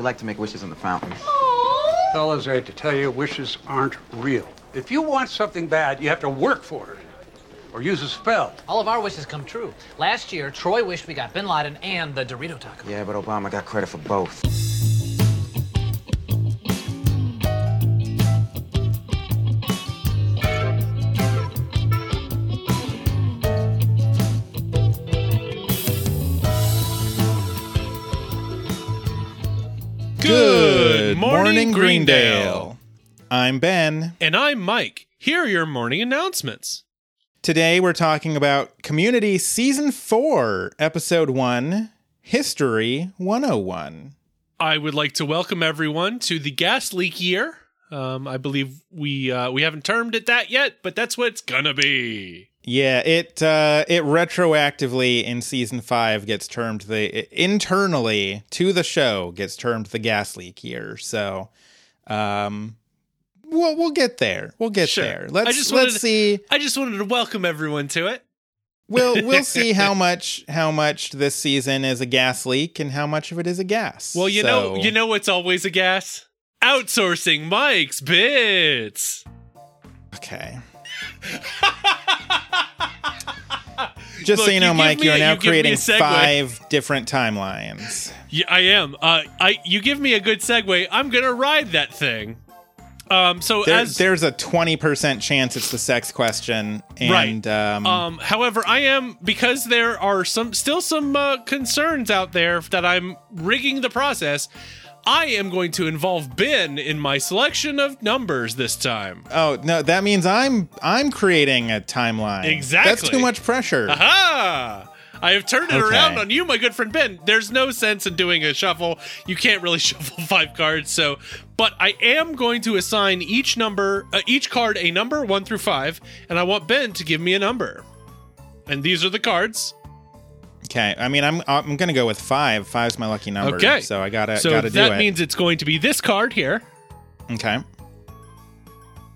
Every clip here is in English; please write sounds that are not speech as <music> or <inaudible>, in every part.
We like to make wishes in the fountain. Fellas, I hate to tell you, wishes aren't real. If you want something bad, you have to work for it. Or use a spell. All of our wishes come true. Last year, Troy wished we got Bin Laden and the Dorito taco. Yeah, but Obama got credit for both. Morning, Greendale. I'm Ben. And I'm Mike. Here are your morning announcements. Today we're talking about Community Season 4, Episode 1, History 101. I would like to welcome everyone to the gas leak year. Um, I believe we uh, we haven't termed it that yet, but that's what it's gonna be. Yeah, it uh, it retroactively in season five gets termed the internally to the show gets termed the gas leak year. So, um, we'll we'll get there. We'll get Sure. there. Let's I just let's wanted to- see. I just wanted to welcome everyone to it. We'll we'll see <laughs> how much how much this season is a gas leak and how much of it is a gas. Well, you know, you know what's always a gas? Outsourcing Mike's bits. Okay. Just so you know, you Mike, you are now you give me a creating five different timelines. Yeah, I am. Uh, I you give me a good segue. I'm gonna ride that thing. Um, so There, as there's a 20% chance it's the sex question. And, um, Um, however, I am because there are some still some uh, concerns out there that I'm rigging the process. I am going to involve Ben in my selection of numbers this time. oh, no, that means I'm I'm creating a timeline. Exactly. That's too much pressure. Aha! I have turned it Okay. around on you, my good friend Ben. There's no sense in doing a shuffle. You can't really <laughs> shuffle five cards, so. But I am going to assign each number, uh, each card, a number one through five, and I want Ben to give me a number. And these are the cards. Okay. I mean, I'm I'm going to go with five. Five's my lucky number. Okay. So I got to so got to do it. that means it's going to be this card here, okay.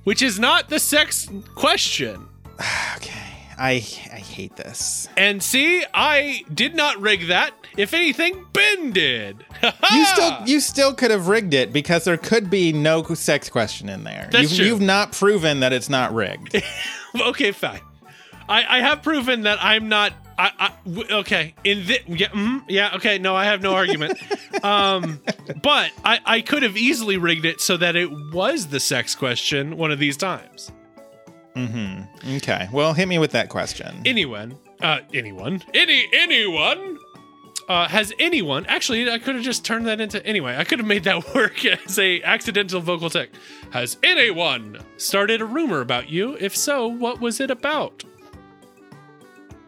which is not the sex question. <sighs> Okay. I I hate this. And see, I did not rig that. If anything, Ben did. <laughs> You still you still could have rigged it because there could be no sex question in there. That's you've, true. you've not proven that it's not rigged. <laughs> okay, fine. I, I have proven that I'm not. I, I w- okay in this. Yeah, mhm, yeah. Okay. No, I have no argument. <laughs> um, but I, I could have easily rigged it so that it was the sex question one of these times. Mm-hmm. Okay. Well, hit me with that question. Anyone, uh, anyone, any anyone. Uh, has anyone actually? I could have just turned that into anyway. I could have made that <laughs> work as a accidental vocal tick. Has anyone started a rumor about you? If so, what was it about?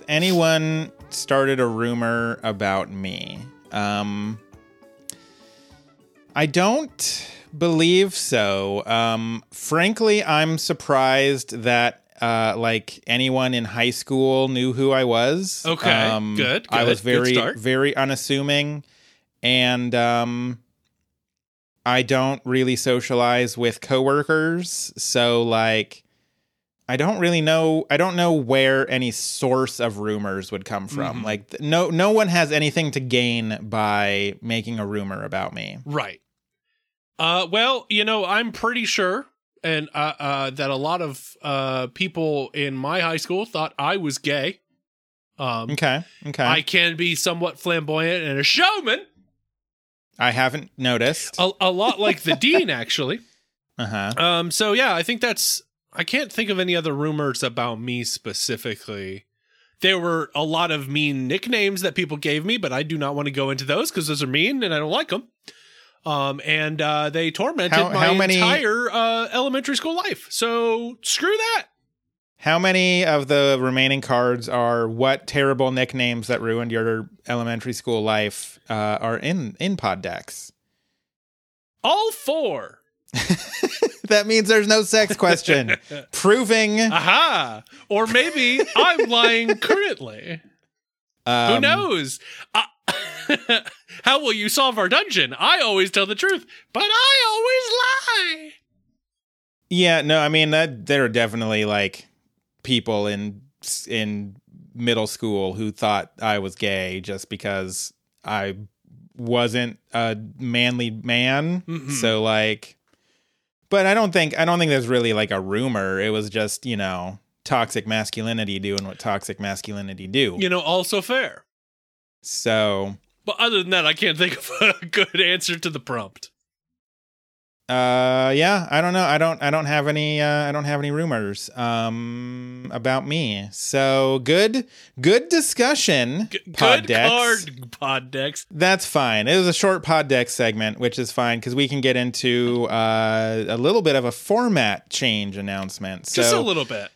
Anyone started a rumor about me. Um I don't believe so. Um frankly, I'm surprised that uh like anyone in high school knew who I was. Okay, Um good, I good, was good very very unassuming and um I don't really socialize with coworkers, so like I don't really know. I don't know where any source of rumors would come from. Mm-hmm. Like no, no one has anything to gain by making a rumor about me. Right. Uh, well, you know, I'm pretty sure, and uh, uh, that a lot of uh people in my high school thought I was gay. Um, Okay, okay. I can be somewhat flamboyant and a showman, I haven't noticed. a, a lot like the <laughs> dean, actually. Uh huh. Um, so yeah, I think that's. I can't think of any other rumors about me specifically. There were a lot of mean nicknames that people gave me, but I do not want to go into those because those are mean and I don't like them. Um, and uh, they tormented How- my how many- entire uh, elementary school life. So screw that. How many of the remaining cards are what terrible nicknames that ruined your elementary school life uh, are in in pod decks? All four. <laughs> That means there's no sex question, <laughs> proving Aha. Or maybe I'm lying currently. Who um, knows? Uh, <laughs> how will you solve our dungeon? I always tell the truth, but I always lie. Yeah, no, I mean that there are definitely like people in in middle school who thought I was gay just because I wasn't a manly man. So like, but I don't think I don't think there's really like a rumor. It was just you know toxic masculinity doing what toxic masculinity do. You know, also fair. So But other than that, I can't think of a <laughs> good answer to the prompt. Uh yeah i don't know i don't i don't have any uh i don't have any rumors um about me so good good discussion G- pod good decks. card, pod decks. that's fine it was a short pod deck segment which is fine because we can get into uh a little bit of a format change announcement so Just a little bit.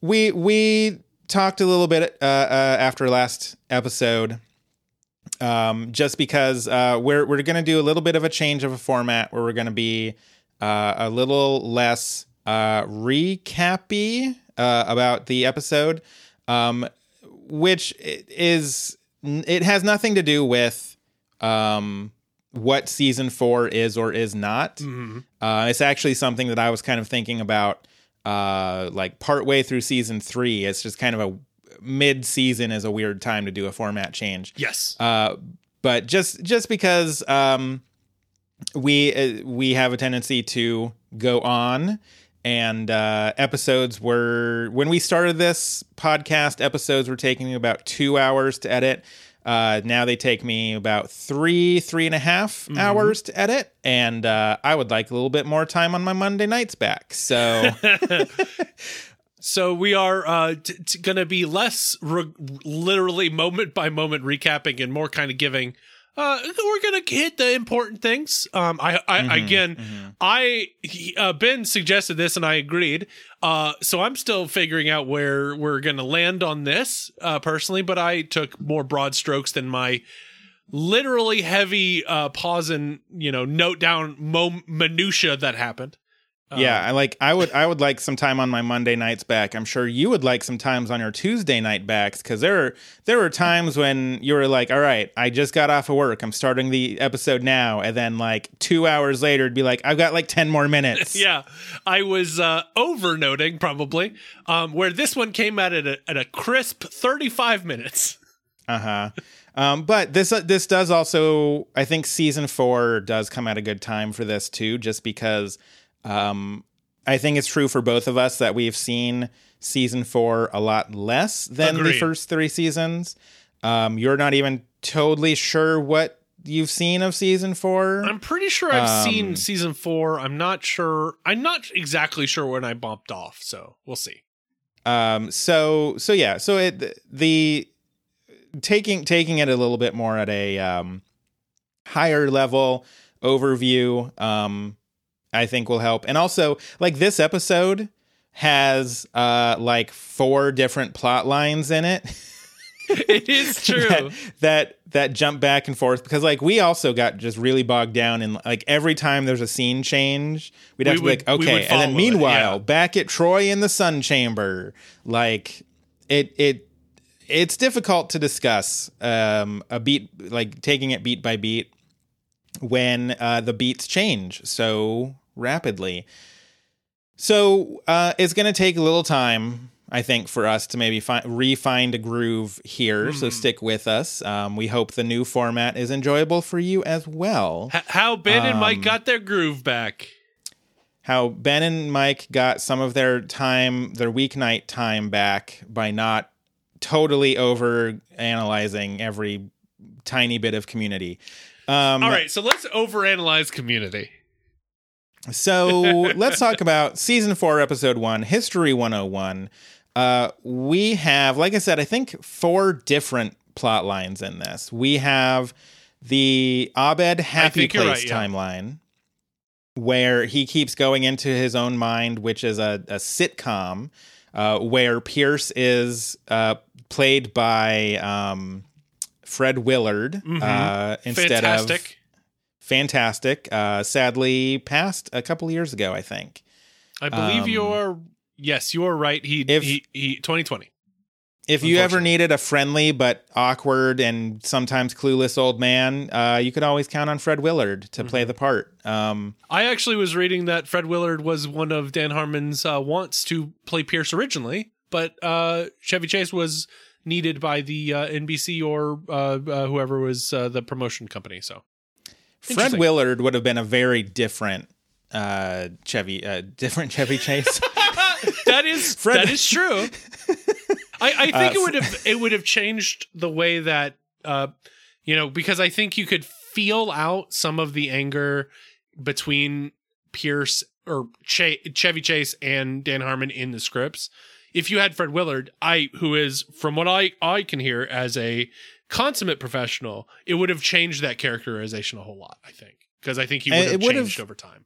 we we talked a little bit uh, uh, after last episode um, just because uh, we're we're going to do a little bit of a change of a format where we're going to be uh, a little less uh, recappy uh, about the episode, um, which is it has nothing to do with um, what season four is or is not. Uh, it's actually something that I was kind of thinking about, uh, like partway through season three. It's just kind of a mid season is a weird time to do a format change. Yes. Uh, but just just because um, we uh, we have a tendency to go on and uh, episodes were when we started this podcast episodes were taking me about two hours to edit uh, now they take me about three three and a half hours to edit and uh, i would like a little bit more time on my monday nights back so <laughs> <laughs> So we are uh, t- t- going to be less re- literally moment by moment recapping and more kind of giving. Uh, we're gonna hit the important things. Um, I, I again, I he- uh, Ben suggested this and I agreed. Uh, so I'm still figuring out where we're gonna land on this uh, personally, but I took more broad strokes than my literally heavy uh, pause and you know note down mo- minutia that happened. Yeah i like i would i would like some time on my monday nights back. I'm sure you would like some times on your tuesday night backs because there are there were times when you were like all right i just got off of work. I'm starting the episode now. And then like two hours later it'd be like i've got like 10 more minutes. <laughs> Yeah. I was uh over noting probably um where this one came out at a, at a crisp 35 minutes. Uh-huh. Um but this uh, this does also i think season four does come at a good time for this too just because um i think it's true for both of us that we've seen season four a lot less than the first three seasons. Um you're not even totally sure what you've seen of season four. I'm pretty sure i've seen Um, season four. I'm not sure. I'm not exactly sure when i bumped off so we'll see. Um so so yeah so it the taking taking it a little bit more at a um higher level overview um i think will help. And also like this episode has uh like four different plot lines in it. <laughs> It is <laughs> true. that, that that jump back and forth. Because like we also got just really bogged down in like every time there's a scene change we'd have We to be like okay and then it, meanwhile yeah. back at troy in the sun chamber. Like it it it's difficult to discuss um a beat like taking it beat by beat when uh the beats change. So rapidly so uh, it's going to take a little time, I think, for us to maybe fi- re-find a groove here. So stick with us. Um, we hope the new format is enjoyable for you as well. H- how ben and mike Um, got their groove back How Ben and Mike got some of their time, their weeknight time back by not totally over analyzing every tiny bit of community. Um, all right so let's overanalyze community So <laughs> let's talk about season four, episode one, History 101. Uh, we have, like I said, I think four different plot lines in this. We have the Abed Happy Place right, yeah. timeline, where he keeps going into his own mind, which is a, a sitcom uh, where Pierce is uh, played by um, Fred Willard uh, instead of Mm-hmm. Fantastic. Uh, sadly, passed a couple years ago, I think. i believe um, you're yes you are right he if- he, he 2020 If you ever needed a friendly but awkward and sometimes clueless old man, uh, you could always count on Fred Willard to play Mm-hmm. the part. Um, I actually was reading that Fred Willard was one of Dan Harmon's uh, wants to play Pierce originally, but uh, Chevy Chase was needed by the uh, NBC or uh, uh, whoever was uh, the promotion company. So Fred Willard would have been a very different uh, Chevy, uh, <laughs> different Chevy Chase. <laughs> that is Fred- that is true. <laughs> I, I think Uh, it would have it would have changed the way that uh you know because I think you could feel out some of the anger between Pierce or Che- Chevy Chase and Dan Harmon in the scripts. If you had Fred Willard, I who is from what I I can hear as a consummate professional, it would have changed that characterization a whole lot. I think because I think he would it have changed over time.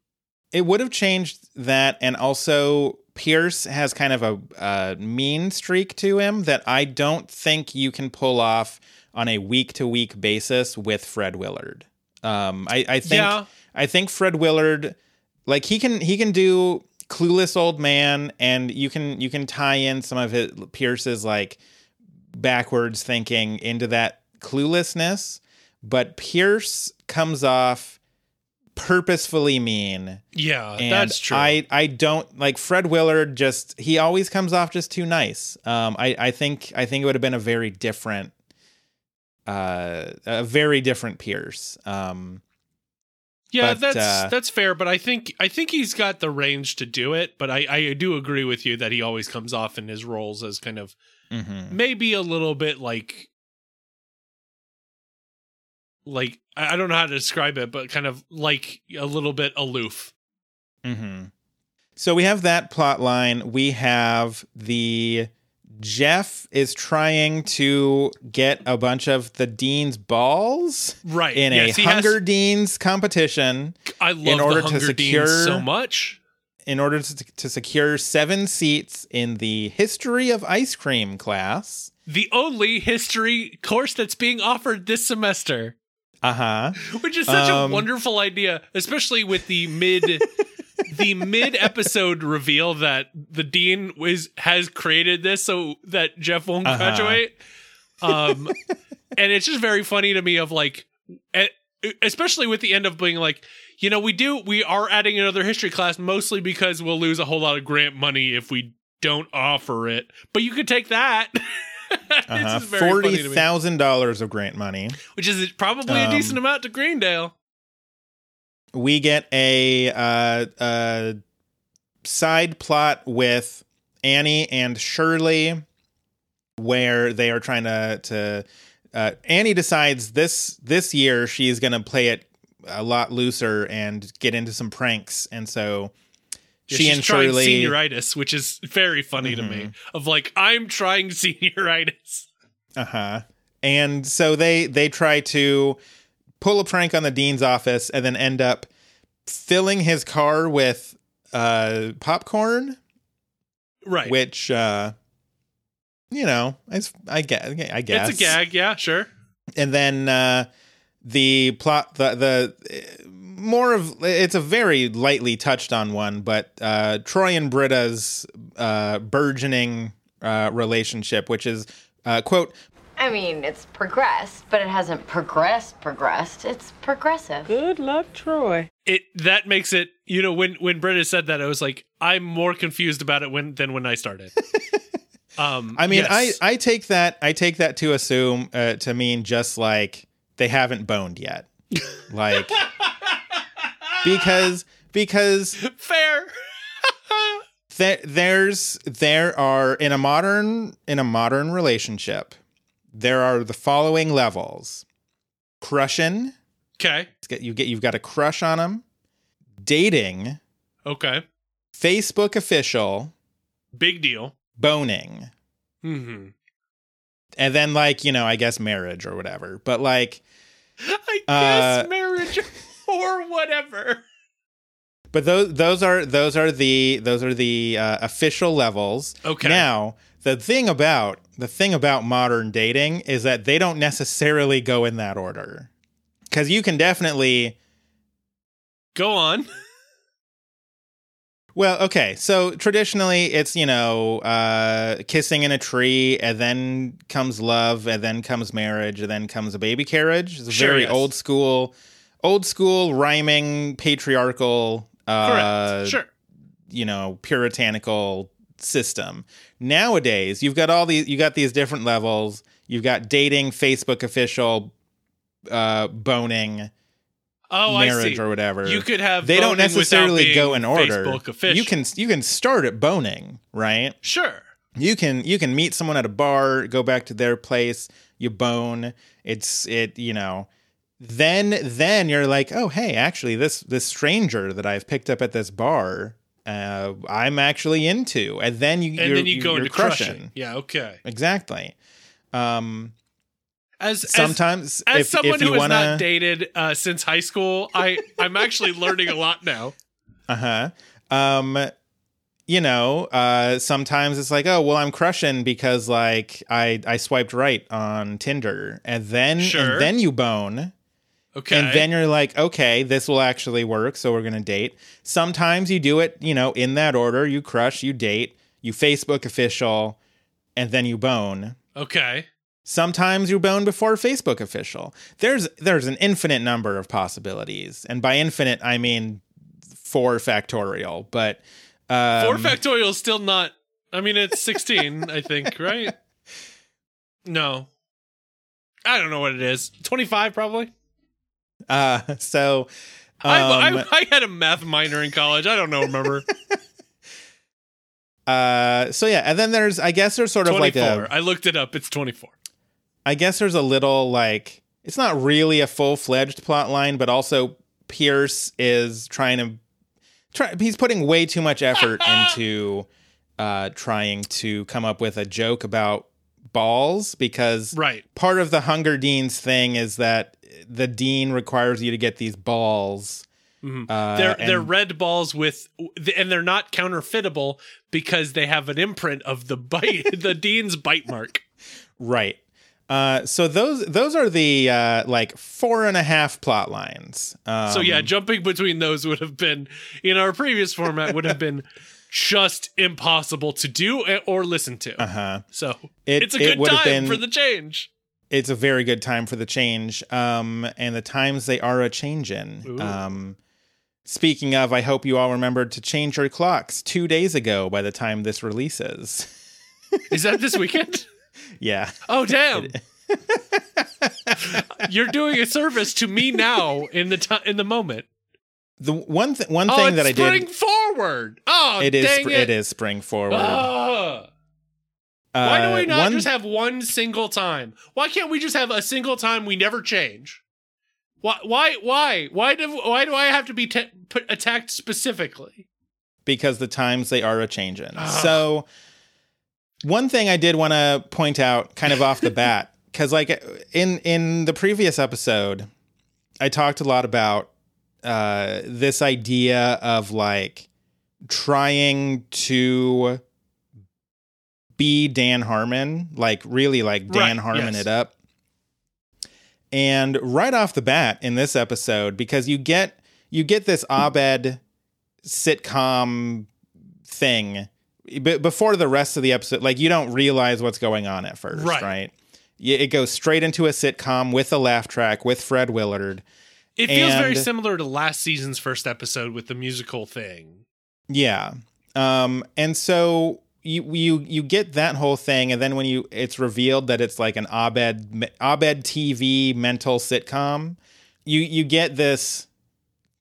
it would have changed that, and also Pierce has kind of a uh, mean streak to him that I don't think you can pull off on a week to week basis with Fred Willard. Um, I, I think Yeah. I think Fred Willard, like he can he can do clueless old man, and you can you can tie in some of his Pierce's like backwards thinking into that cluelessness, but Pierce comes off purposefully mean Yeah, and that's true. I I don't like Fred Willard. Just he always comes off just too nice. Um, I I think I think it would have been a very different, uh, a very different Pierce. Um, Yeah, But, that's uh, that's fair, but I think I think he's got the range to do it. But I I do agree with you that he always comes off in his roles as kind of mhm. maybe a little bit like like I don't know how to describe it, but kind of like a little bit aloof. Mm-hmm. So we have that plot line. We have the Jeff is trying to get a bunch of the dean's balls Right. in yes, a he has- Hunger Deans competition. I love order the to Hunger secure- so much. In order to, to secure seven seats in the history of ice cream class. The only history course that's being offered this semester. Uh huh. which is such Um, a wonderful idea especially with the mid <laughs> the mid episode reveal that the dean was has created this so that jeff won't Uh-huh. graduate um <laughs> and it's just very funny to me of like especially with the end of being like you know we do we are adding another history class mostly because we'll lose a whole lot of grant money if we don't offer it but you could take that <laughs> It's Uh-huh. just very funny to Forty thousand dollars of grant money. which is probably a Um, decent amount to greendale We get a uh, uh, side plot with Annie and Shirley, where they are trying to to. Uh, Annie decides this this year she's going to play it a lot looser and get into some pranks, and so Yeah, she and Shirley senioritis, which is very funny to Mm-hmm. me. Of like, I'm trying <laughs> senioritis. Uh-huh. And so they they try to pull a prank on the dean's office and then end up filling his car with uh popcorn, Right. which uh you know, I I guess I guess it's a gag, yeah, sure. And then uh the plot the the more of it's a very lightly touched on one, but uh Troy and Britta's uh burgeoning uh relationship which is uh quote I mean, it's progressed, but it hasn't progressed, progressed. It's progressive. Good luck, Troy. It that makes it, you know, when when Britta said that, I was like, I'm more confused about it when than when I started. <laughs> um I mean, yes. I I take that I take that to assume uh, to mean just like they haven't boned yet, like because because fair. <laughs> there there's there are in a modern in a modern relationship there are the following levels: crushing, Okay. you get you've got a crush on them, dating, Okay. Facebook official, Big deal. boning. hmm And then, like, you know, I guess marriage or whatever. But, like, I Uh, guess marriage or whatever. But those those are those are the those are the uh, official levels. Okay. Now the thing about the thing about modern dating is that they don't necessarily go in that order, because you can definitely. Go on. <laughs> Well, okay. So traditionally, it's you know uh, kissing in a tree, and then comes love, and then comes marriage, and then comes a baby carriage. It's a Sure, very yes. old school, old school rhyming patriarchal. Uh, Correct. sure. you know puritanical system. Nowadays, you've got all these you got these different levels. You've got dating, Facebook official, uh, boning, Oh, I marriage see. or whatever. You could have they don't necessarily go in order. Facebook official. You can you can start at boning, right? sure. You can you can meet someone at a bar, go back to their place, you bone. It's it you know. Then then you're like, oh hey, actually this this stranger that I've picked up at this bar, uh, I'm actually into, and then you And you're, then you go into crushing. crushing. Yeah, okay. Exactly. Um, As as- sometimes as, if, someone if who has wanna, not dated uh, since high school, I I'm actually learning a lot now. <laughs> Uh huh. Um, you know, uh, sometimes it's like, oh, well, I'm crushing because like I I swiped right on Tinder, and then Sure. and then you bone, Okay. and then you're like, okay, this will actually work, so we're gonna date. Sometimes you do it, you know, in that order. You crush, you date, you Facebook official, and then you bone. okay. Sometimes you bone before Facebook official. There's there's an infinite number of possibilities, and by infinite I mean four factorial. But um, Four factorial is still not. I mean, it's 16, I think, <laughs> right? No. I don't know what it is. 25, probably. Uh, so I, um, I, I had a math minor in college. I don't know, remember? <laughs> uh, so yeah, and then there's I guess there's sort of 24. like a I looked it up. It's 24. I guess there's a little like it's not really a full fledged plot line, but also Pierce is trying to try. He's putting way too much effort <laughs> into uh, trying to come up with a joke about balls because Right. part of the Hunger Deans thing is that the dean requires you to get these balls. Uh, they're and- they're red balls with, and they're not counterfeitable because they have an imprint of the bite, <laughs> the dean's bite mark. Right. Uh, so those those are the uh, like four and a half plot lines. Um, So yeah, jumping between those would have been in our previous format would have been just impossible to do or listen to. uh-huh. So It- it's a it good time been- for the change. it's a very good time for the change. Um, and the times they are a changin'. Um, speaking of, I hope you all remembered to change your clocks two days ago. By the time this releases, Is that this weekend? <laughs> yeah. Oh damn! You're doing a service to me now in the time in the moment. The one th- one oh, thing that I spring did. forward. Oh, It is spr- it. it is spring forward. Ah. Why do Uh, we not one- just have one single time? Why can't we just have a single time we never change? Why? Why? Why? Why do? Why do I have to be t- put, attacked specifically? because the times they are a changing. Ugh. So one thing I did want to point out kind of off the <laughs> bat cuz like in in the previous episode I talked a lot about uh this idea of like trying to be Dan Harmon, like really like Dan Right, Harmon yes. it up. And right off the bat in this episode because you get you get this Abed sitcom thing before the rest of the episode like you don't realize what's going on at first Right. right, it goes straight into a sitcom with a laugh track with fred willard It feels very similar to last season's first episode with the musical thing. yeah um and so you you you get that whole thing and then when you it's revealed that it's like an abed abed tv mental sitcom you you get this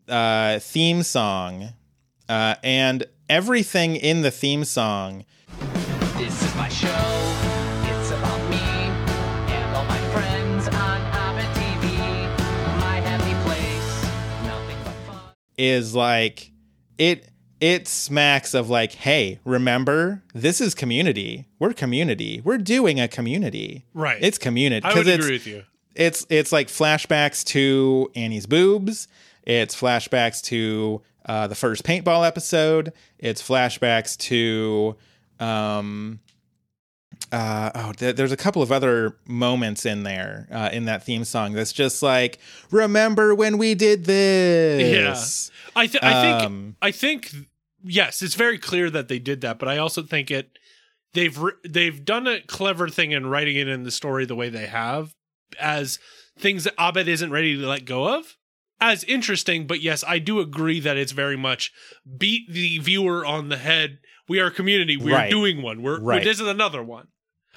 uh theme song uh and everything in the theme song This is my show. It's about me and all my friends on Abed TV. My happy place. Nothing but fun. is like it it smacks of like hey remember this is community we're community we're doing a community Right. it's community I would it's agree with you. it's it's like flashbacks to Annie's boobs it's flashbacks to uh, the first paintball episode. It's flashbacks to um uh, oh, th- there's a couple of other moments in there uh, in that theme song that's just like, remember when we did this? I, th- I think Um, I think yes, it's very clear that they did that, but I also think it they've re- they've done a clever thing in writing it in the story the way they have as things that Abed isn't ready to let go of as interesting, but yes, I do agree that it's very much beat the viewer on the head. We are a community. We're Right. doing one. We're, Right. this is another one.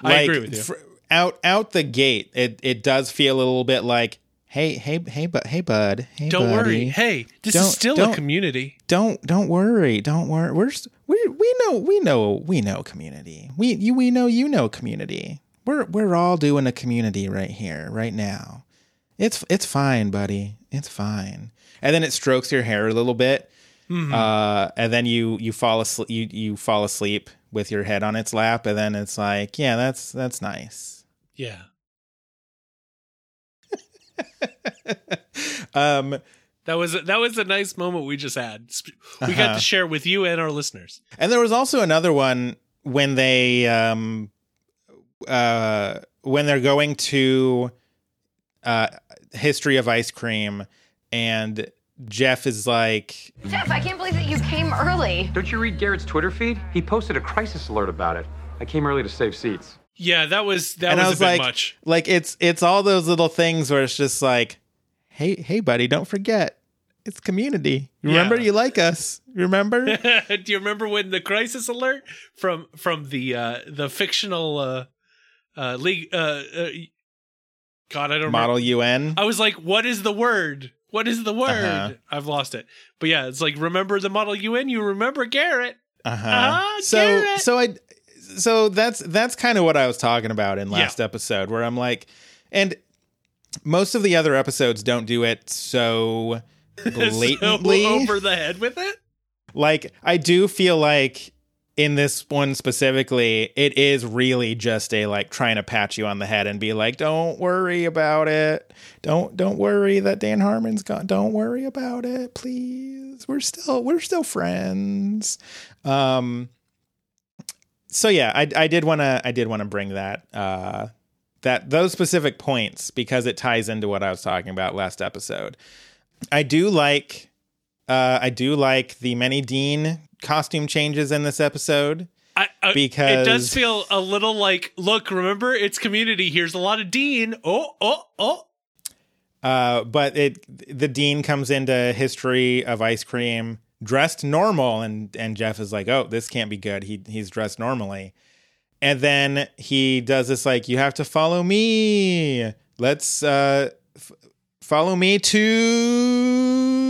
I agree with you. fr- out out the gate, it it does feel a little bit like, hey, hey, hey, but hey, bud, hey, Don't buddy. worry. Hey, this Don't- is still a community. don't don't worry don't worry we're we we know we know we know community we you we know you know community we're we're all doing a community right here right now it's it's fine buddy it's fine and then it strokes your hair a little bit uh and then you you fall asleep you you fall asleep with your head on its lap and then it's like yeah that's that's nice Yeah. <laughs> um That was that was a nice moment we just had. We got Uh-huh. to share with you and our listeners. And there was also another one when they um uh when they're going to uh history of ice cream and Jeff is like Jeff, I can't believe that you came early. Don't you read Garrett's Twitter feed? He posted a crisis alert about it. I came early to save seats. Yeah, that was that and was, I was a bit like much. like it's it's all those little things where it's just like hey hey buddy don't forget it's community remember Yeah. you like us remember <laughs> Do you remember when the crisis alert from from the uh the fictional uh uh league uh, uh God, I don't model remember. UN I was like, what is the word? What is the word? Uh-huh. I've lost it. But yeah, it's like remember the model UN, you remember Garrett. Uh-huh. Ah, so Garrett. so I so that's that's kind of what I was talking about in last Yeah. episode where I'm like and most of the other episodes don't do it so <laughs> blatantly. So over the head with it? like I do feel like in this one specifically it is really just a like trying to pat you on the head and be like don't worry about it. Don't don't worry that Dan Harmon's gone. Don't worry about it, please. We're still we're still friends. Um so yeah, I I did want to I did want to bring that uh that those specific points because it ties into what I was talking about last episode. I do like uh I do like the many Dean costume changes in this episode. I, I, it does feel a little like, look, remember, it's community. Here's a lot of Dean. Oh, oh, oh. Uh, but it the dean comes into history of ice cream dressed normal, and and Jeff is like, oh, this can't be good. He he's dressed normally, and then he does this like, you have to follow me. Let's uh, follow me to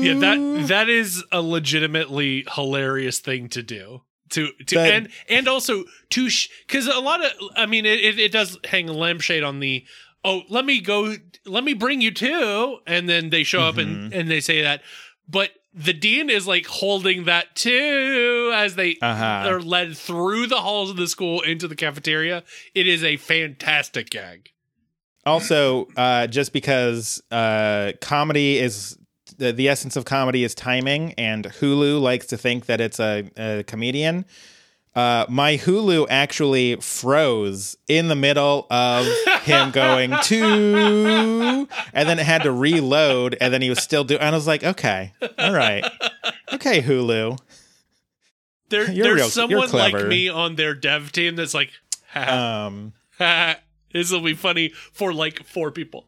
Yeah, that that is a legitimately hilarious thing to do. To to That- and and also to because a lot of I mean it, it does hang a lampshade on the oh let me go let me bring you too and then they show up Mm-hmm. and and they say that but the dean is like holding that too as they Uh-huh. are led through the halls of the school into the cafeteria. It is a fantastic gag. Also uh, just because uh, comedy is the, the essence of comedy is timing and hulu likes to think that it's a, a comedian. Uh, my hulu actually froze in the middle of him <laughs> going to and then it had to reload and then he was still doing and i was like okay all right. Okay hulu. There, You're there's real- someone like me on their dev team that's like, ha, um ha, this will be funny for like four people.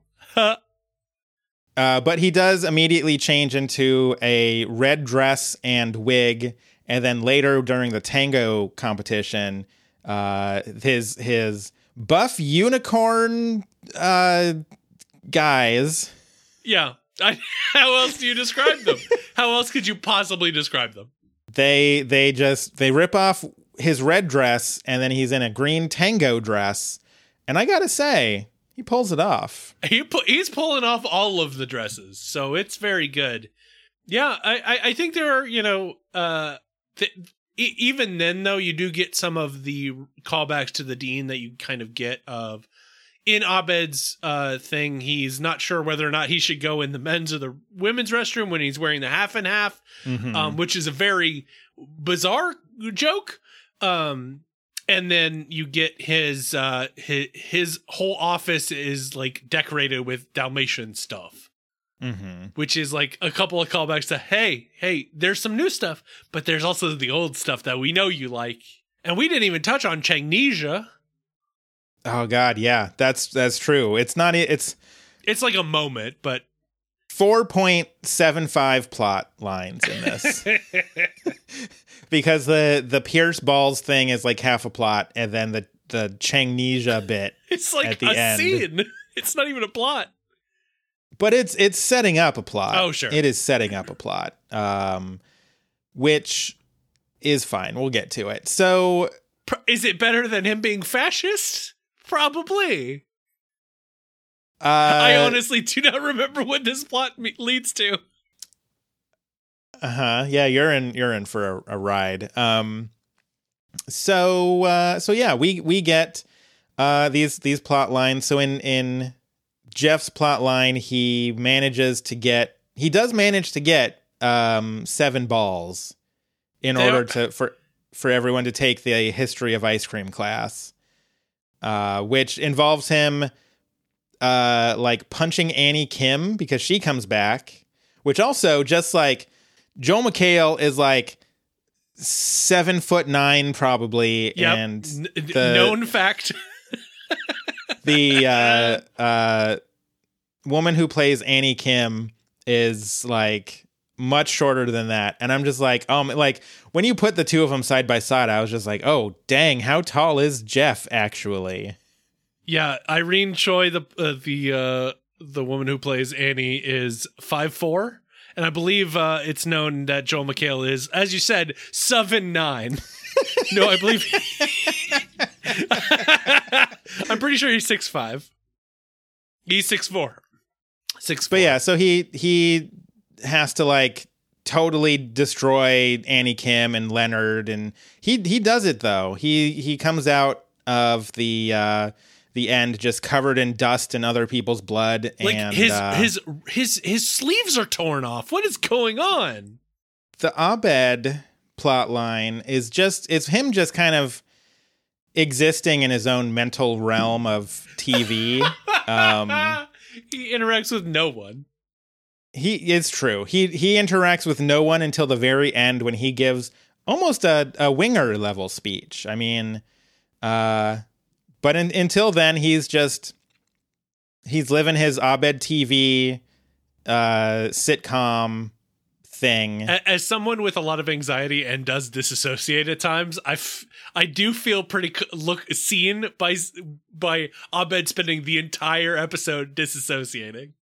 Uh, but he does immediately change into a red dress and wig, and then later during the tango competition, uh, his his buff unicorn uh, guys. Yeah. I, <laughs> how else do you describe them? how else could you possibly describe them? They they just they rip off his red dress, and then he's in a green tango dress, and I gotta say he pulls it off. He pu- he's pulling off all of the dresses, so it's very good. Yeah, I I, I think there are you know uh th- e- even then though you do get some of the callbacks to the dean that you kind of get of in Abed's uh thing he's not sure whether or not he should go in the men's or the women's restroom when he's wearing the half and half Mhm. um, which is a very bizarre joke. Um, and then you get his uh his, his whole office is like decorated with Dalmatian stuff, Mhm. which is like a couple of callbacks to hey, hey, there's some new stuff, but there's also the old stuff that we know you like. And we didn't even touch on Changnesia. Oh God, yeah, that's that's true. It's not. It's It's like a moment, but 4.75 plot lines in this. <laughs> because the the Pierce Balls thing is like half a plot and then the the Changnesia bit <laughs> It's like a end. scene. <laughs> It's not even a plot. but it's it's setting up a plot. Oh, sure. It is setting up a plot. Um which is fine. We'll get to it. So Is it better than him being fascist? Probably. uh I honestly do not remember what this plot me- leads to. Uh-huh. Yeah, you're in you're in for a, a ride. Um so uh so yeah, we we get uh these these plot lines. So in in Jeff's plot line, he manages to get he does manage to get um seven balls in They order are- to for for everyone to take the history of ice cream class. Uh which involves him uh like punching Annie Kim because she comes back, which also just like Joel McHale is like seven foot nine probably, Yep. and the- known fact. <laughs> the uh, uh, woman who plays Annie Kim is like much shorter than that, and I'm just like, um, like when you put the two of them side by side, I was just like, oh dang, how tall is Jeff actually? yeah, Irene Choi, the uh, the uh, the woman who plays Annie, is five four, and I believe uh, it's known that Joel McHale is, as you said, seven nine. <laughs> no, I believe. <laughs> I'm pretty sure he's six five. He's six four. Six. But yeah, so he he has to like totally destroy Annie Kim and Leonard, and he he does it though. He he comes out of the uh, the end just covered in dust and other people's blood, like and his uh, his his his sleeves are torn off. What is going on? the Abed plot line is just it's him just kind of existing in his own mental realm of TV. <laughs> um, he interacts with no one. he it's true. He he interacts with no one until the very end when he gives almost a, a winger level speech. I mean, uh, but in, until then, he's just he's living his Abed TV uh, sitcom thing. As someone with a lot of anxiety and does disassociate at times, I, f- I do feel pretty c- look seen by by Abed spending the entire episode disassociating.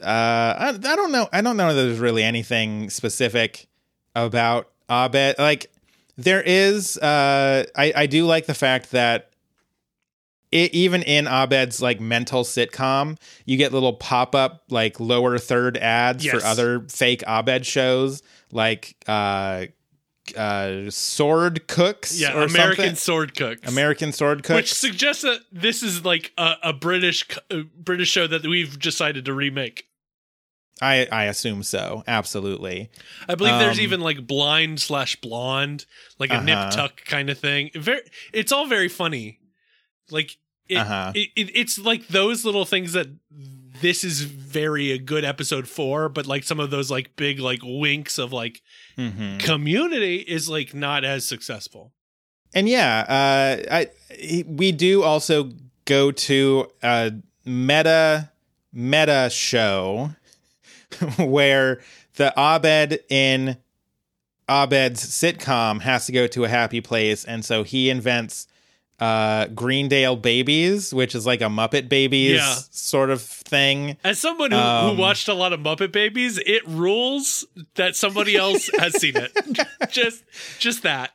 uh I, I don't know i don't know that there's really anything specific about abed like there is uh i i do like the fact that it, even in abed's like mental sitcom you get little pop-up like lower third ads Yes. for other fake abed shows like uh uh sword cooks Yeah, or American something. Sword Cooks. american sword cooks which suggests that this is like a, a British a British show that we've decided to remake. i i assume so absolutely I believe there's Um, even like blind slash blonde, like a nip Uh-huh. tuck kind of thing. Very, it's all very funny. Like it, Uh-huh. it, it, it's like those little things that this is very a good episode for, but like some of those like big like winks of like Mhm. community is like not as successful. and yeah, uh, I we do also go to a meta meta show <laughs> where the Abed in Abed's sitcom has to go to a happy place, and so he invents uh, Greendale Babies, which is like a Muppet Babies Yeah. sort of thing. As someone who, Um, who watched a lot of Muppet Babies, it rules that somebody else has seen it. <laughs> just just that.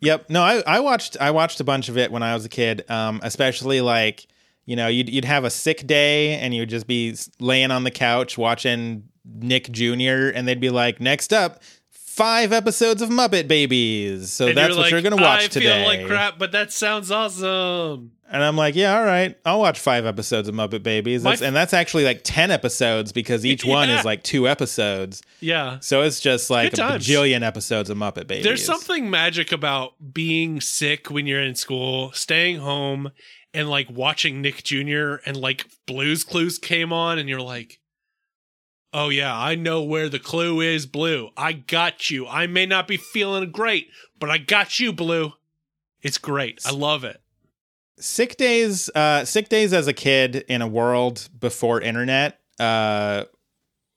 Yep. No, I, I watched I watched a bunch of it when I was a kid. Um, especially like you know you'd you'd have a sick day and you'd just be laying on the couch watching Nick Jr. and they'd be like, next up, five episodes of Muppet Babies. So And that's you're what like, you're gonna watch I today. feel like crap, but that sounds awesome. And I'm like, yeah, all right, I'll watch five episodes of Muppet Babies. That's, f- and that's actually like ten episodes because each <laughs> one is like two episodes. Yeah. So it's just like Good a times. bajillion episodes of Muppet Babies. There's something magic about being sick when you're in school, staying home, and like watching Nick Jr. and like Blues Clues came on, and you're like, oh yeah, I know where the clue is, Blue. I got you. I may not be feeling great, but I got you, Blue. It's great. I love it. sick days uh sick days as a kid in a world before internet uh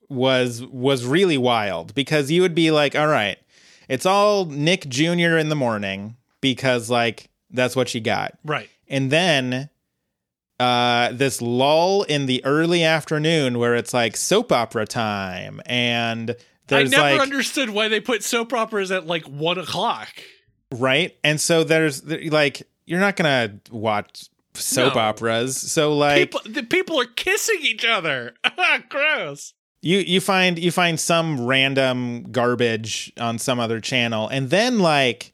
was was really wild because you would be like, all right, it's all Nick Jr. in the morning because like that's what you got. Right. And then uh this lull in the early afternoon where it's like soap opera time and there's I never like understood why they put soap operas at like one o'clock. right and so there's like you're not gonna watch soap No. operas so like People, the people are kissing each other. <laughs> Gross. you you find you find some random garbage on some other channel and then like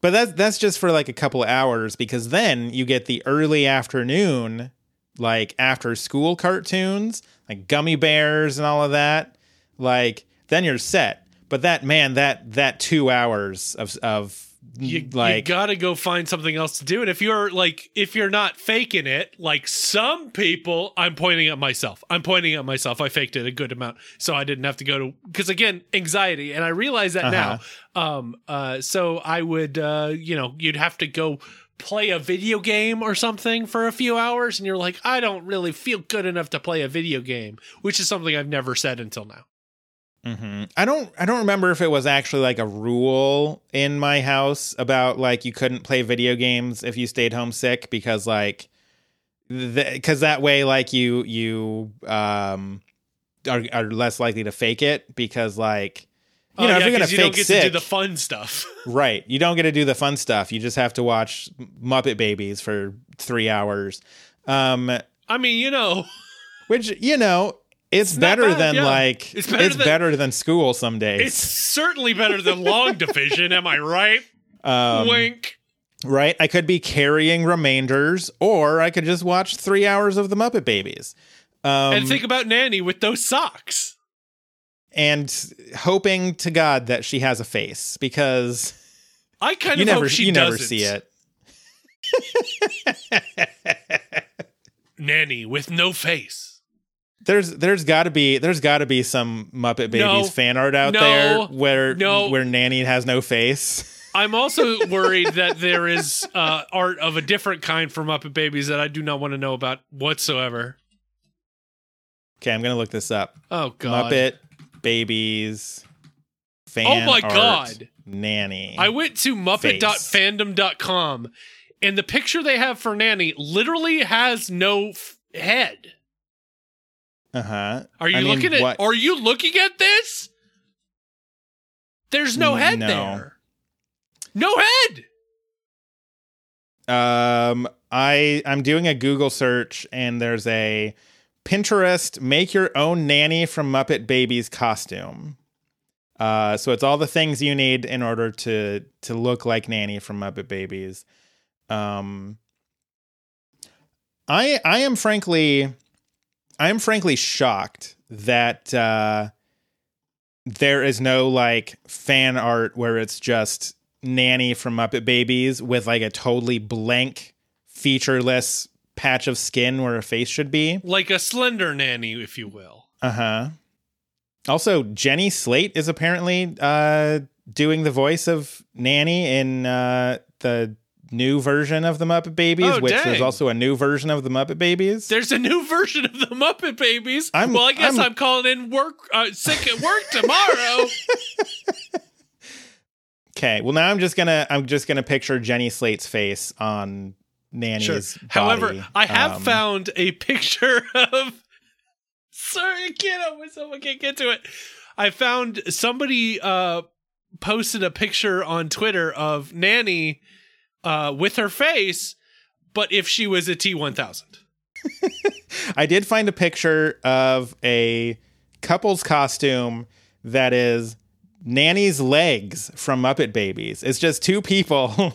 but that's that's just for like a couple hours because then you get the early afternoon like after school cartoons like gummy bears and all of that. Like then you're set. But that man that that 2 hours of of You, like you gotta go find something else to do. And if you're like, if you're not faking it, like some people, I'm pointing at myself. I'm pointing at myself. I faked it a good amount, so I didn't have to go to because again, anxiety, and I realize that Uh-huh. now. Um, uh, so I would, uh, you know, you'd have to go play a video game or something for a few hours, and you're like, I don't really feel good enough to play a video game, which is something I've never said until now. Hmm I don't I don't remember if it was actually like a rule in my house about like you couldn't play video games if you stayed home sick because like because that way like you you um are, are less likely to fake it because like you know Oh, if you're gonna you fake don't get sick to do the fun stuff. <laughs> right you don't get to do the fun stuff you just have to watch Muppet Babies for three hours um I mean, you know. <laughs> which you know it's, not better bad, than yeah. like It's it's better better, than- than school some days It's certainly better than long <laughs> division, am I right? um, Wink. right? I could be carrying remainders, or I could just watch three hours of the Muppet Babies. Um, and think about Nanny with those socks. and hoping to God that she has a face because I kind of never hope she you never doesn't. see it. <laughs> Nanny with no face. There's there's got to be there's got to be some Muppet Babies No. fan art out No. there where No. where Nanny has no face. I'm also worried that there is uh, art of a different kind for Muppet Babies that I do not want to know about whatsoever. Okay, I'm gonna look this up. Oh God! Muppet Babies fan Oh my art God. Nanny. I went to Muppet.fandom.com, and the picture they have for Nanny literally has no f- head. Uh huh. Are you I mean, looking at? what- Are you looking at this? There's no head No. there. No head. Um, I I'm doing a Google search and there's a Pinterest make your own nanny from Muppet Babies costume. Uh, so it's all the things you need in order to to look like Nanny from Muppet Babies. Um, I I am frankly I am frankly shocked that uh, there is no like fan art where it's just Nanny from Muppet Babies with like a totally blank, featureless patch of skin where a face should be. Like a slender nanny, if you will. Uh huh. Also, Jenny Slate is apparently uh, doing the voice of Nanny in uh, the new version of the Muppet Babies, Oh, which dang. there's also a new version of the Muppet Babies. There's a new version of the Muppet Babies. I'm- well, I guess I'm- I'm, calling in work uh, sick at work tomorrow. <laughs> Okay, well now I'm just gonna I'm just gonna picture Jenny Slate's face on Nanny's. Sure. However. I have Um, found a picture <laughs> of. Sorry, I can't help myself. I can't get to it. I found somebody uh, posted a picture on Twitter of Nanny uh, with her face, but if she was a T1000. <laughs> I did find a picture of a couple's costume that is Nanny's legs from Muppet Babies. It's just two people <laughs>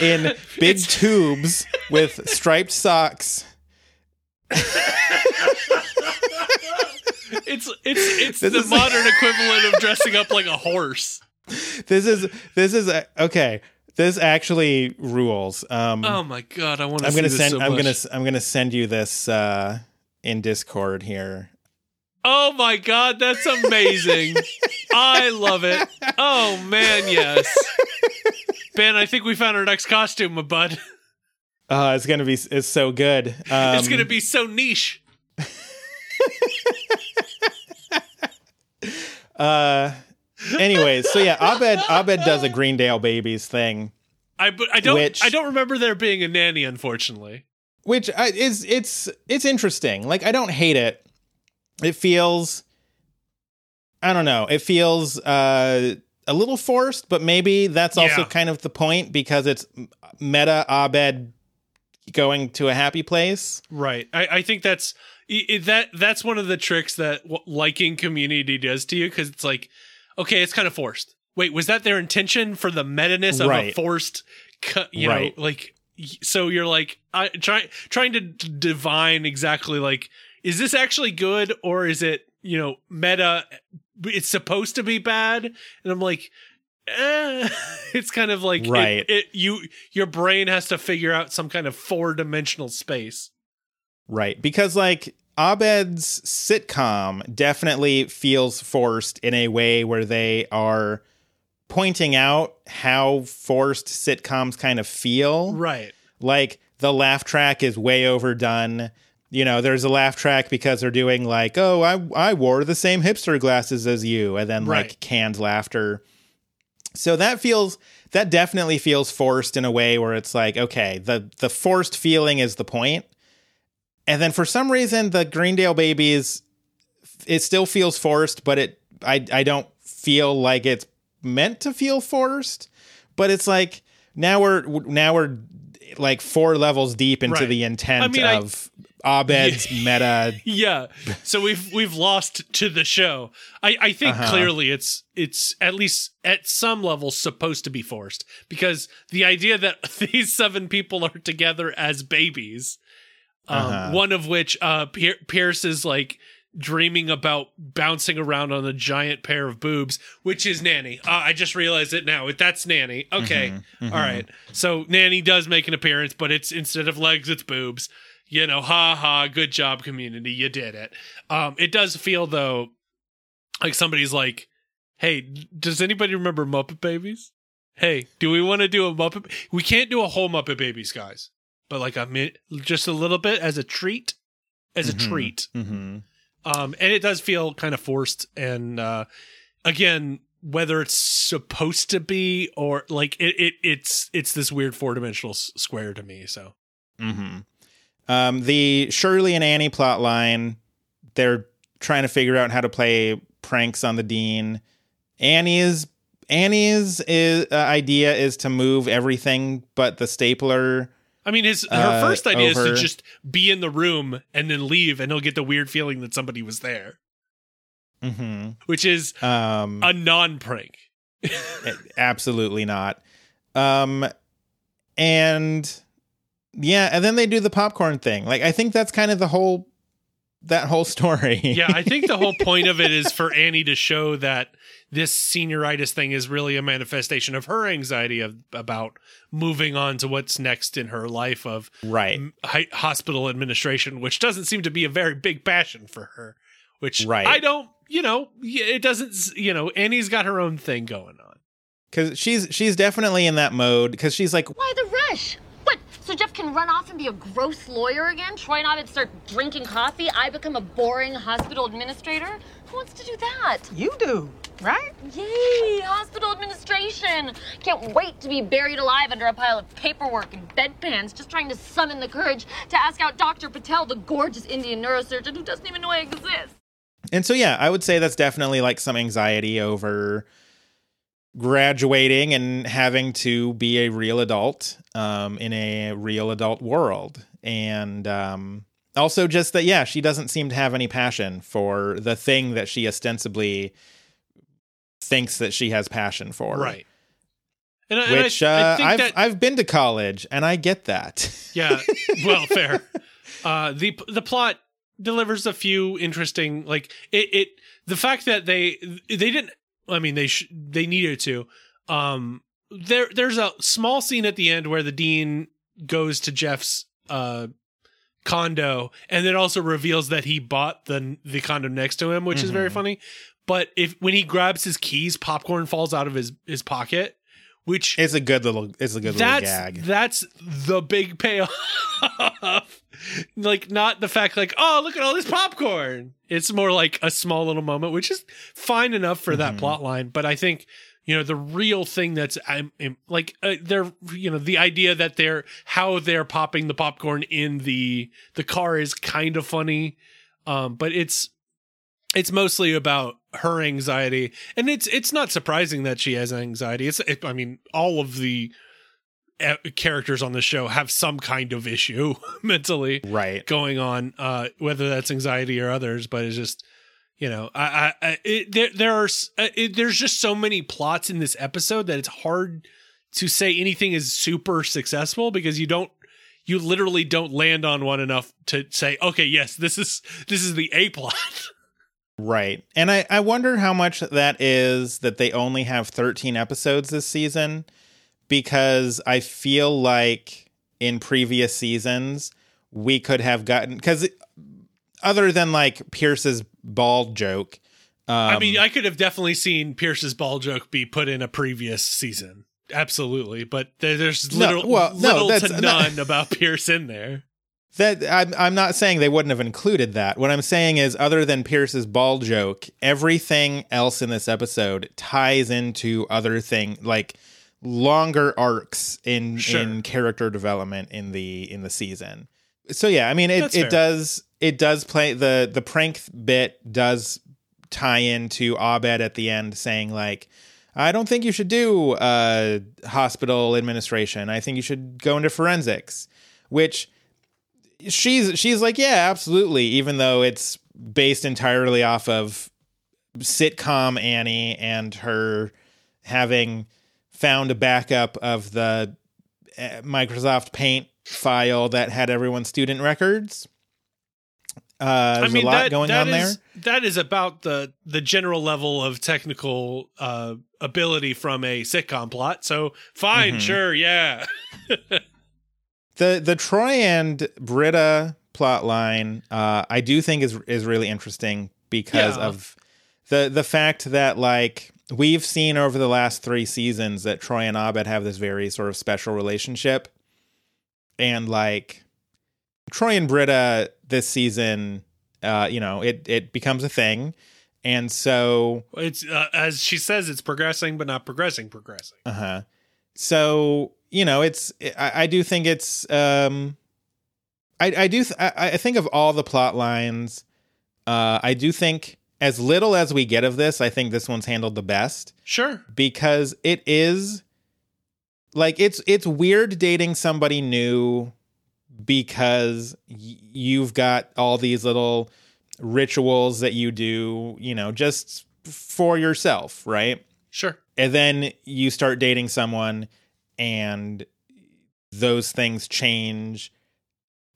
in big tubes with striped socks. <laughs> It's it's it's This the modern equivalent of dressing up like a horse. This is this is okay. This actually rules. Um, Oh my god, I want to I'm gonna send. so I'm gonna. I'm gonna send you this uh, in Discord here. Oh my god, that's amazing. I love it. Oh man, yes. Ben, I think we found our next costume, my bud. Uh, it's gonna be. It's so good. Um, it's gonna be so niche. <laughs> uh, anyways, so yeah, Abed Abed does a Greendale Babies thing, I but I don't Which- I don't remember there being a nanny, unfortunately. which I, is it's it's interesting. Like I don't hate it. It feels, I don't know. It feels uh, a little forced, but maybe that's also Yeah. kind of the point because it's meta Abed going to a happy place. Right. I, I think that's that that's one of the tricks that liking community does to you because it's like, okay, it's kind of forced. Wait, was that their intention for the meta-ness of a forced, you Right. know, like so you're like I try trying to divine exactly like is this actually good or is it you know meta? It's supposed to be bad, and I'm like. Eh, <laughs> it's kind of like it- Right. it, you your brain has to figure out some kind of four dimensional space Right. Because like Abed's sitcom definitely feels forced in a way where they are pointing out how forced sitcoms kind of feel. Right. Like the laugh track is way overdone. You know, there's a laugh track because they're doing like, "Oh, I I wore the same hipster glasses as you," and then Right. like canned laughter. So that feels that definitely feels forced in a way where it's like, okay, the the forced feeling is the point. And then for some reason the Greendale babies it still feels forced, but it I I don't feel like it's meant to feel forced, but it's like now we're now we're like four levels deep into Right. the intent I mean, I- of Abed's <laughs> meta. Yeah. So we've we've lost to the show. I I think Uh-huh. clearly it's it's at least at some level supposed to be forced because the idea that <laughs> these seven people are together as babies, um, Uh-huh. one of which uh Pier- Pierce is like dreaming about bouncing around on a giant pair of boobs, which is Nanny. Uh, I just realized it now. That's Nanny. Okay. All right. So Nanny does make an appearance, but it's instead of legs, it's boobs. You know, ha ha, good job, community. You did it. Um, it does feel though like somebody's like, Hey, does anybody remember Muppet Babies? Hey, do we want to do a Muppet? We can't do a whole Muppet Babies, guys, but like a mi- just a little bit as a treat, as a Mhm. treat. hmm Um, and it does feel kind of forced. And uh, again, whether it's supposed to be or like it, it it's it's this weird four dimensional s- square to me. So hmm Um, the Shirley and Annie plot line, they're trying to figure out how to play pranks on the dean. Annie's Annie's is, uh, idea is to move everything but the stapler. I mean, his her Uh, first idea is to just be in the room and then leave, and he'll get the weird feeling that somebody was there, hmm which is Um, a non prank. <laughs> absolutely not. Um, and yeah, and then they do the popcorn thing. Like I think that's kind of the whole that whole story. yeah, I think the whole point of it is <laughs> for Annie to show that this senioritis thing is really a manifestation of her anxiety of, about moving on to what's next in her life of right. m- hospital administration, which doesn't seem to be a very big passion for her. Which Right. I don't, you know, it doesn't, you know, Annie's got her own thing going on. Cause she's she's definitely in that mode. Cause she's like, Why the rush? What? So Jeff can run off and be a gross lawyer again? Troy and I would start drinking coffee. I become a boring hospital administrator. Who wants to do that? You do, right? Yay! Hospital administration. Can't wait to be buried alive under a pile of paperwork and bedpans, just trying to summon the courage to ask out Dr. Patel, the gorgeous Indian neurosurgeon who doesn't even know I exist. and so yeah, I would say that's definitely like some anxiety over graduating and having to be a real adult um, in a real adult world, and um, also just that yeah, she doesn't seem to have any passion for the thing that she ostensibly thinks that she has passion for, Right. And, I- and I- Which I, uh, think I've that, I've been to college and I get that. <laughs> yeah, well, fair. <laughs> Uh, the the plot delivers a few interesting, like it, it the fact that they they didn't. I mean, they sh- they needed to. Um, there there's a small scene at the end where the dean goes to Jeff's uh condo and it also reveals that he bought the the condo next to him, which is very Mhm. funny. But if when he grabs his keys, popcorn falls out of his his pocket, which It's a good little. It's a good little gag. that's the big payoff. <laughs> like not the fact like oh look at all this popcorn. It's more like a small little moment, which is fine enough for that plot line. But I think you know the real thing that's I'm, I'm like uh, they're you know the idea that they're how they're popping the popcorn in the the car is kind of funny, um, but it's it's mostly about her anxiety and it's it's not surprising that she has anxiety it's it, i mean all of the uh, characters on the show have some kind of issue <laughs> mentally right. going on uh whether that's anxiety or others but it's just you know i i, I it, there there are uh, it, there's just so many plots in this episode that it's hard to say anything is super successful because you don't you literally don't land on one enough to say okay yes this is this is the a plot <laughs> Right. And I, I wonder how much that is that they only have 13 episodes this season because I feel like in previous seasons we could have gotten because other than like Pierce's bald joke. Um, I mean, I could have definitely seen Pierce's ball joke be put in a previous season. Absolutely. But there, there's No, little, well, no, little that's to not- none about Pierce in there. That I'm I'm not saying they wouldn't have included that. What I'm saying is other than Pierce's ball joke, everything else in this episode ties into other thing like longer arcs in Sure. in character development in the in the season. So yeah, I mean it That's it fair. does it does play the the prank bit does tie into Abed at the end saying like I don't think you should do uh hospital administration. I think you should go into forensics, which she's she's like yeah absolutely even though it's based entirely off of sitcom annie and her having found a backup of the uh, microsoft paint file that had everyone's student records uh there's a lot going that on there is- That is about the the general level of technical uh, ability from a sitcom plot. So fine, Mhm. sure, yeah. <laughs> the the Troy and Britta plot line uh I do think is is really interesting because Yeah. of the the fact that like we've seen over the last 3 seasons that Troy and Abed have this very sort of special relationship and like Troy and Britta this season uh you know it it becomes a thing and so It's uh, as she says, it's progressing, but not progressing. Progressing. uh huh. So you know, it's I, I do think it's um, I I do th- I, I think of all the plot lines, uh, I do think as little as we get of this, I think this one's handled the best Sure. because it is like it's it's weird dating somebody new because y- you've got all these little rituals that you do, you know, just for yourself, right? Sure. and then you start dating someone and those things change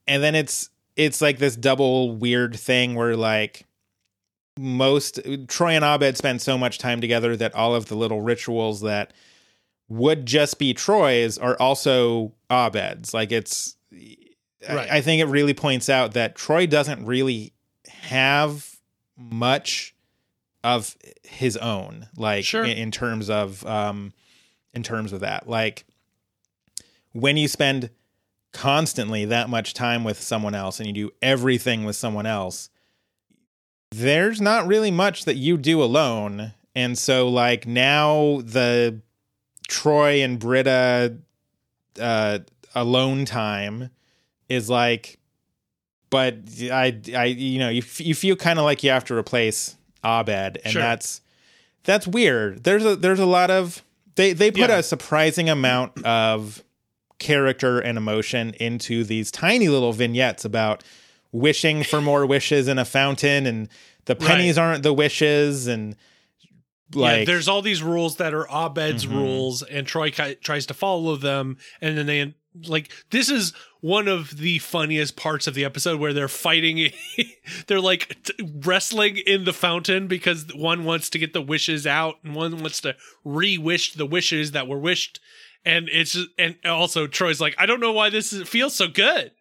and then it's it's like this double weird thing where like most Troy and Abed spend so much time together that all of the little rituals that would just be Troy's are also Abed's. Like it's Right. I, I think it really points out that Troy doesn't really have much of his own like Sure. in, in terms of um in terms of that. Like when you spend constantly that much time with someone else and you do everything with someone else there's not really much that you do alone. And so like now the troy and britta uh alone time is like but i i you know you, f- you feel kind of like you have to replace abed and Sure. that's that's weird. There's a there's a lot of they they put Yeah. a surprising amount of character and emotion into these tiny little vignettes about wishing for more wishes in a fountain and the pennies aren't the wishes and like yeah, there's all these rules that are Abed's Mhm. rules, and Troy ki- tries to follow them, and then they like this is one of the funniest parts of the episode where they're fighting. <laughs> they're like t- wrestling in the fountain because one wants to get the wishes out, and one wants to re-wish the wishes that were wished, and it's just, and also Troy's like, I don't know why this is, feels so good.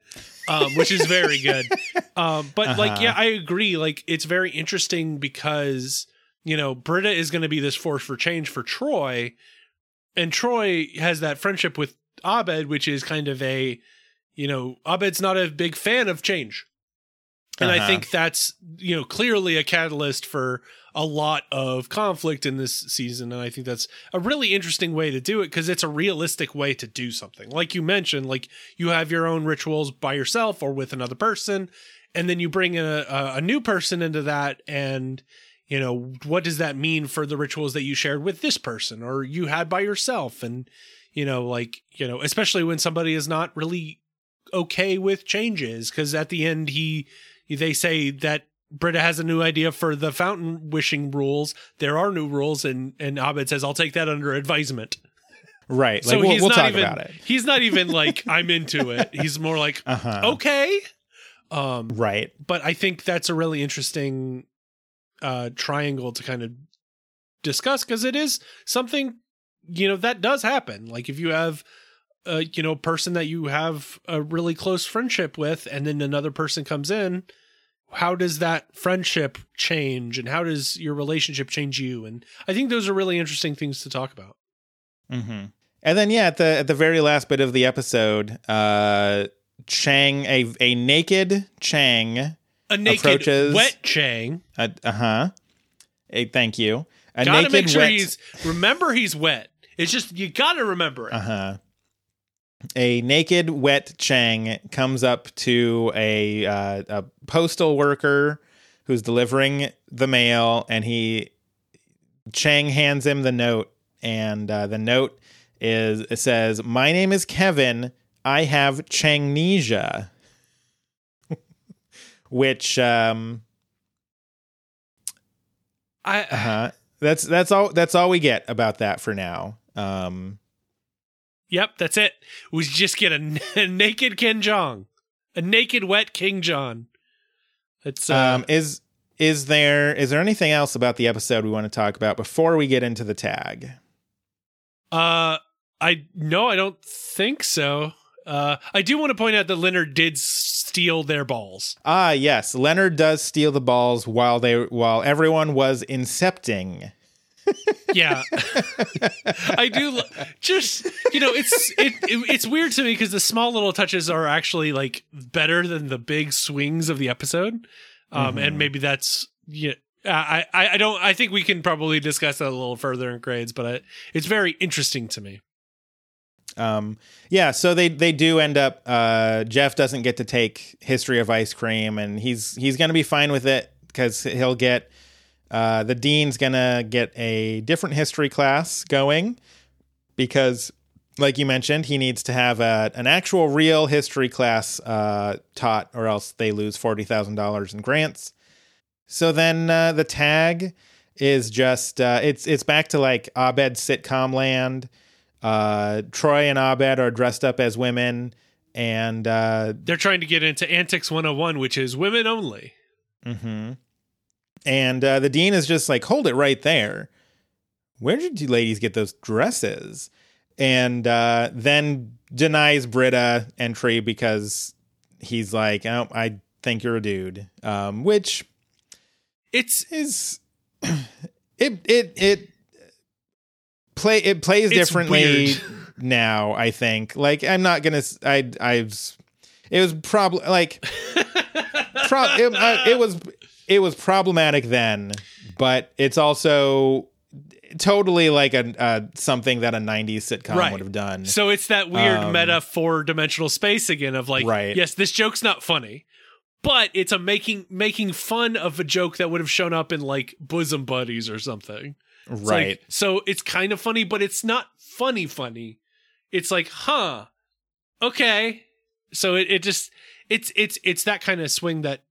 um, which is very good. <laughs> Um, but like, Uh-huh. yeah, I agree. Like, it's very interesting because you know Britta is going to be this force for change for Troy, and Troy has that friendship with Abed, which is kind of a, you know, Abed's not a big fan of change. And I Uh-huh. think that's, you know, clearly a catalyst for a lot of conflict in this season. And I think that's a really interesting way to do it because it's a realistic way to do something. Like you mentioned, like you have your own rituals by yourself or with another person, and then you bring a, a, a new person into that. And, you know, what does that mean for the rituals that you shared with this person or you had by yourself? And, you know, like, you know, especially when somebody is not really okay with changes because at the end he they say that Britta has a new idea for the fountain wishing rules. There are new rules, and and Abed says, "I'll take that under advisement." Right. Like so we'll, he's we'll not talk even about it. he's not even like I'm into it. <laughs> He's more like Uh-huh. okay. Um, Right. but I think that's a really interesting uh, triangle to kind of discuss because it is something you know that does happen. Like if you have a you know person that you have a really close friendship with, and then another person comes in, how does that friendship change, and how does your relationship change you? And I think those are really interesting things to talk about. hmm And then yeah, at the at the very last bit of the episode, uh Chang a a naked Chang A naked Approaches- wet Chang. uh huh. A thank you. A Gotta naked make sure wet he's remember he's wet. It's just you gotta remember it. uh huh. A naked wet Chang comes up to a uh, a postal worker who's delivering the mail, and he Chang hands him the note, and uh, the note is it says, "My name is Kevin. I have Changnesia," <laughs> which um I uh-huh. that's that's all that's all we get about that for now. Um Yep, that's it. We just get a, <laughs> naked Ken Jeong, a naked wet King John. It's uh, um is is there is there anything else about the episode we want to talk about before we get into the tag? uh, I no, I don't think so. Uh, I do want to point out that Leonard did steal their balls. Ah, yes, Leonard does steal the balls while they while everyone was incepting. Yeah, <laughs> I do. lo- Just you know, it's it, it it's weird to me because the small little touches are actually like better than the big swings of the episode, um, and maybe that's yeah. I, I I don't I think we can probably discuss that a little further in grades, but I, it's very interesting to me. Um, yeah, so they they do end up. Uh, Jeff doesn't get to take history of ice cream, and he's he's gonna be fine with it because he'll get. Uh, the dean's gonna get a different history class going because, like you mentioned, he needs to have a, an actual real history class uh, taught, or else they lose forty thousand dollars in grants. So then uh, the tag is just uh, it's it's back to like Abed sitcom land. Uh, Troy and Abed are dressed up as women, and uh, They're trying to get into Antics 101, which is women only. mhm. And uh, the dean is just like, "Hold it right there. Where did you ladies get those dresses?" And uh, then denies Britta entry because he's like, "Oh, I think you're a dude," um, which It's is <clears throat> it it it play it plays differently weird. <laughs> now i think like i'm not gonna i i was it was probably like <laughs> pro- it, uh, it was it was problematic then but it's also totally like a uh, something that a 90s sitcom Right. would have done so it's that weird Um, meta four dimensional space again of like, Right. yes, this joke's not funny, but it's a making making fun of a joke that would have shown up in like Bosom Buddies or something. It's like- right so it's kind of funny, but it's not funny funny. It's like, huh, okay. So it, it just it's it's it's that kind of swing that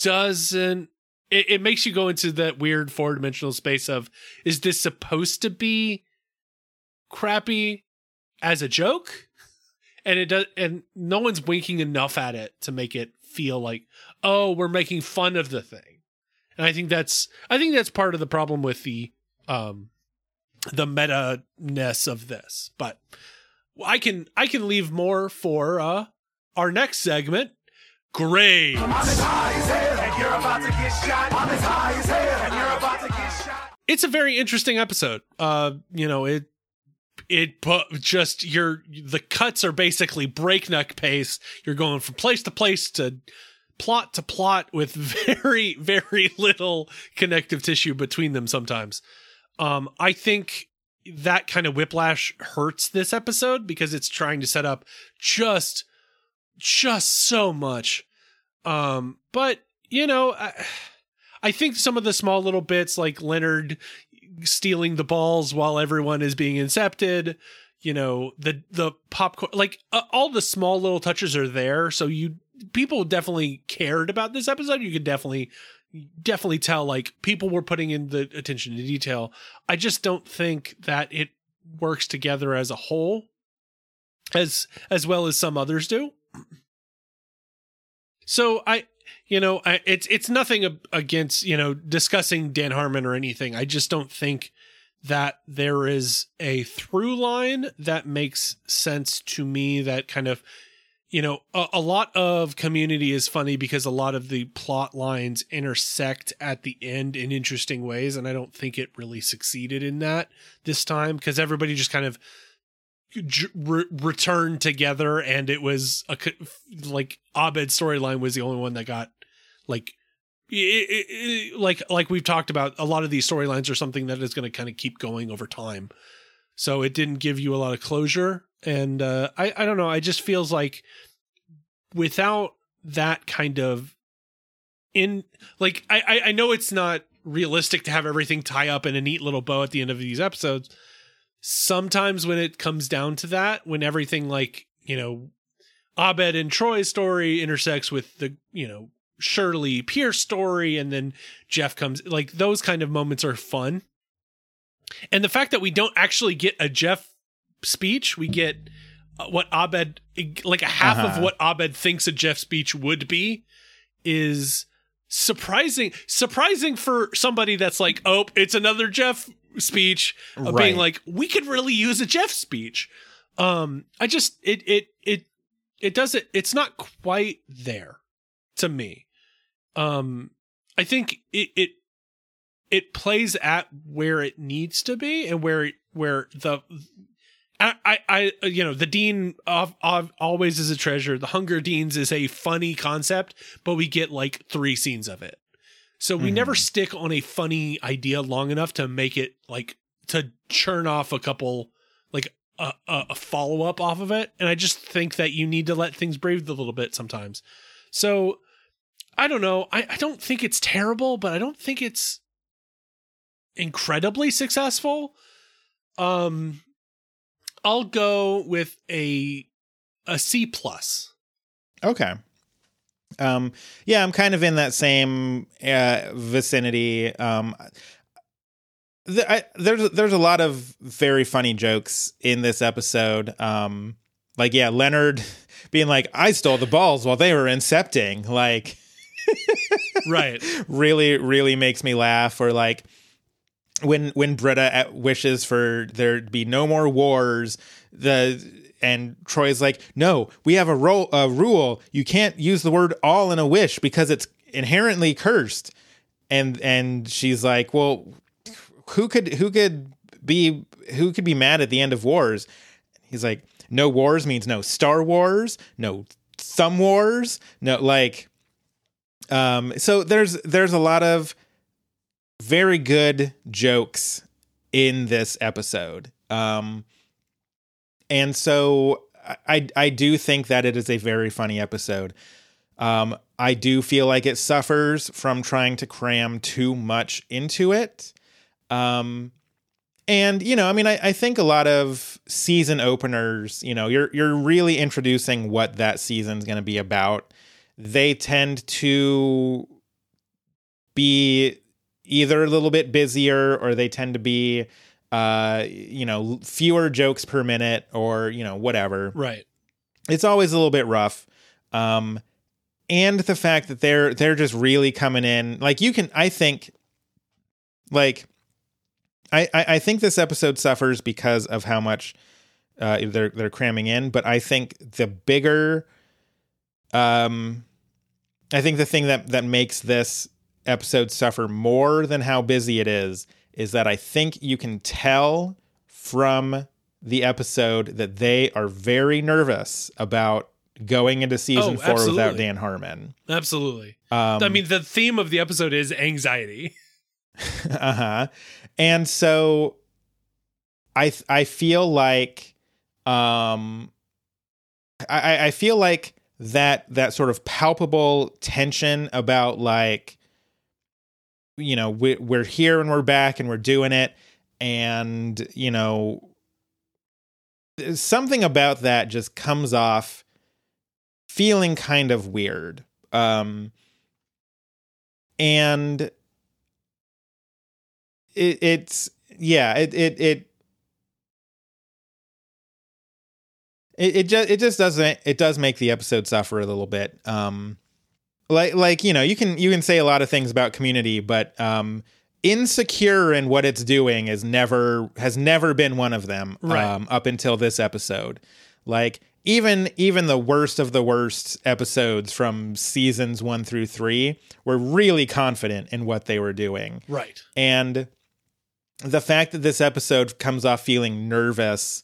doesn't it, it makes you go into that weird four dimensional space of is this supposed to be crappy as a joke? And it does and no one's winking enough at it to make it feel like, oh, we're making fun of the thing. And I think that's I think that's part of the problem with the um the meta ness of this. But I can I can leave more for uh our next segment. Grade. It's a very interesting episode. Uh, you know, it it just your the cuts are basically breakneck pace. You're going from place to place to plot to plot with <laughs> very very little connective tissue between them sometimes. Um I think that kind of whiplash hurts this episode because it's trying to set up just just so much. Um but you know, I, I think some of the small little bits like Leonard stealing the balls while everyone is being incepted, you know, the the popcorn like uh, all the small little touches are there so you people definitely cared about this episode. You could definitely definitely tell like people were putting in the attention to detail. I just don't think that it works together as a whole as as well as some others do. <clears throat> So I you know, I, it's it's nothing against you know discussing Dan Harmon or anything. I just don't think that there is a through line that makes sense to me. That kind of you know a, a lot of Community is funny because a lot of the plot lines intersect at the end in interesting ways, and I don't think it really succeeded in that this time because everybody just kind of re- returned together and it was a like Abed's storyline was the only one that got like it, it, it- like like we've talked about a lot of these storylines are something that is going to kind of keep going over time. So it didn't give you a lot of closure and uh i i don't know i just feels like without that kind of in like I, I know it's not realistic to have everything tie up in a neat little bow at the end of these episodes. Sometimes when it comes down to that when everything like you know abed and troy's story intersects with the you know shirley pierce story and then jeff comes like those kind of moments are fun. And the fact that we don't actually get a jeff speech we get uh, what abed like a half of Uh-huh. what abed thinks a jeff speech would be is surprising surprising for somebody that's like oh it's another jeff speech of being like we could really use a jeff speech. Um i just it it it it doesn't it's not quite there to me um i think it it it plays at where it needs to be and where it, where the I, I, you know, the dean of, of always is a treasure. The Hunger Deans is a funny concept, but we get like three scenes of it. So we never stick on a funny idea long enough to make it like to churn off a couple, like a, a, a follow up off of it. And I just think that you need to let things breathe a little bit sometimes. So I don't know. I, I don't think it's terrible, but I don't think it's incredibly successful. Um, I'll go with a a C plus. Okay. Um yeah, I'm kind of in that same uh vicinity. Um th- I, there's there's a lot of very funny jokes in this episode. Um like yeah, Leonard <laughs> being like I stole the balls while they were incepting like Right. <laughs> really really makes me laugh or like when when Britta at- wishes for there to be no more wars the and Troy's like no we have a, ro- a rule. You can't use the word all in a wish because it's inherently cursed. And and she's like well who could who could be who could be mad at the end of wars? He's like no wars means no star wars no thumb wars no like um so there's there's a lot of very good jokes in this episode. Um and so I I do think that it is a very funny episode. Um I do feel like it suffers from trying to cram too much into it. Um and you know, I mean I, I think a lot of season openers, you know, you're you're really introducing what that season's gonna be about. They tend to be either a little bit busier or they tend to be uh you know fewer jokes per minute or you know whatever Right. it's always a little bit rough um and the fact that they're they're just really coming in like you can i think like i i, I think this episode suffers because of how much uh they're they're cramming in but i think the bigger um i think the thing that that makes this episode suffer more than how busy it is is that i think you can tell from the episode that they are very nervous about going into season Oh, four without. Dan Harmon. Absolutely. Um, I mean, the theme of the episode is anxiety. <laughs> uh-huh and so i i feel like um i i feel like that that sort of palpable tension about like you know we, we're here and we're back and we're doing it. And you know something about that just comes off feeling kind of weird. Um and it, it's yeah it it it it, it just it just doesn't it does make the episode suffer a little bit um like like you know you can you can say a lot of things about community but um insecure in what it's doing is never has never been one of them Right. um up until this episode like even even the worst of the worst episodes from seasons 1 through 3 were really confident in what they were doing Right. and the fact that this episode comes off feeling nervous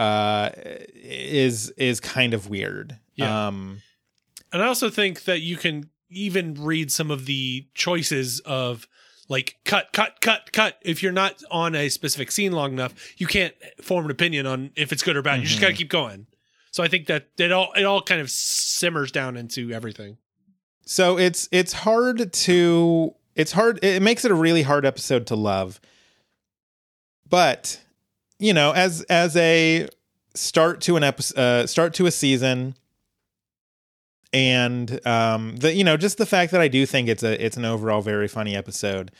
uh is is kind of weird Yeah. um And I also think that you can even read some of the choices of like cut, cut, cut, cut. If you're not on a specific scene long enough, you can't form an opinion on if it's good or bad. You just got to keep going. So I think that it all it all kind of simmers down into everything. so it's it's hard to it's hard it makes it a really hard episode to love but you know as as a start to an episode uh, start to a season. And um the you know just the fact that i do think it's a it's an overall very funny episode.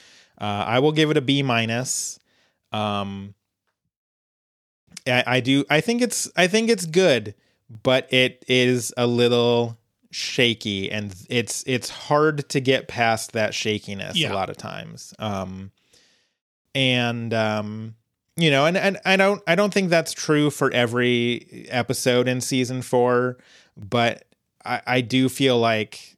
Uh i will give it a b minus. Um I, I do i think it's i think it's good but it is a little shaky and it's it's hard to get past that shakiness Yeah. a lot of times. Um and um you know and, and i don't i don't think that's true for every episode in season four but i i do feel like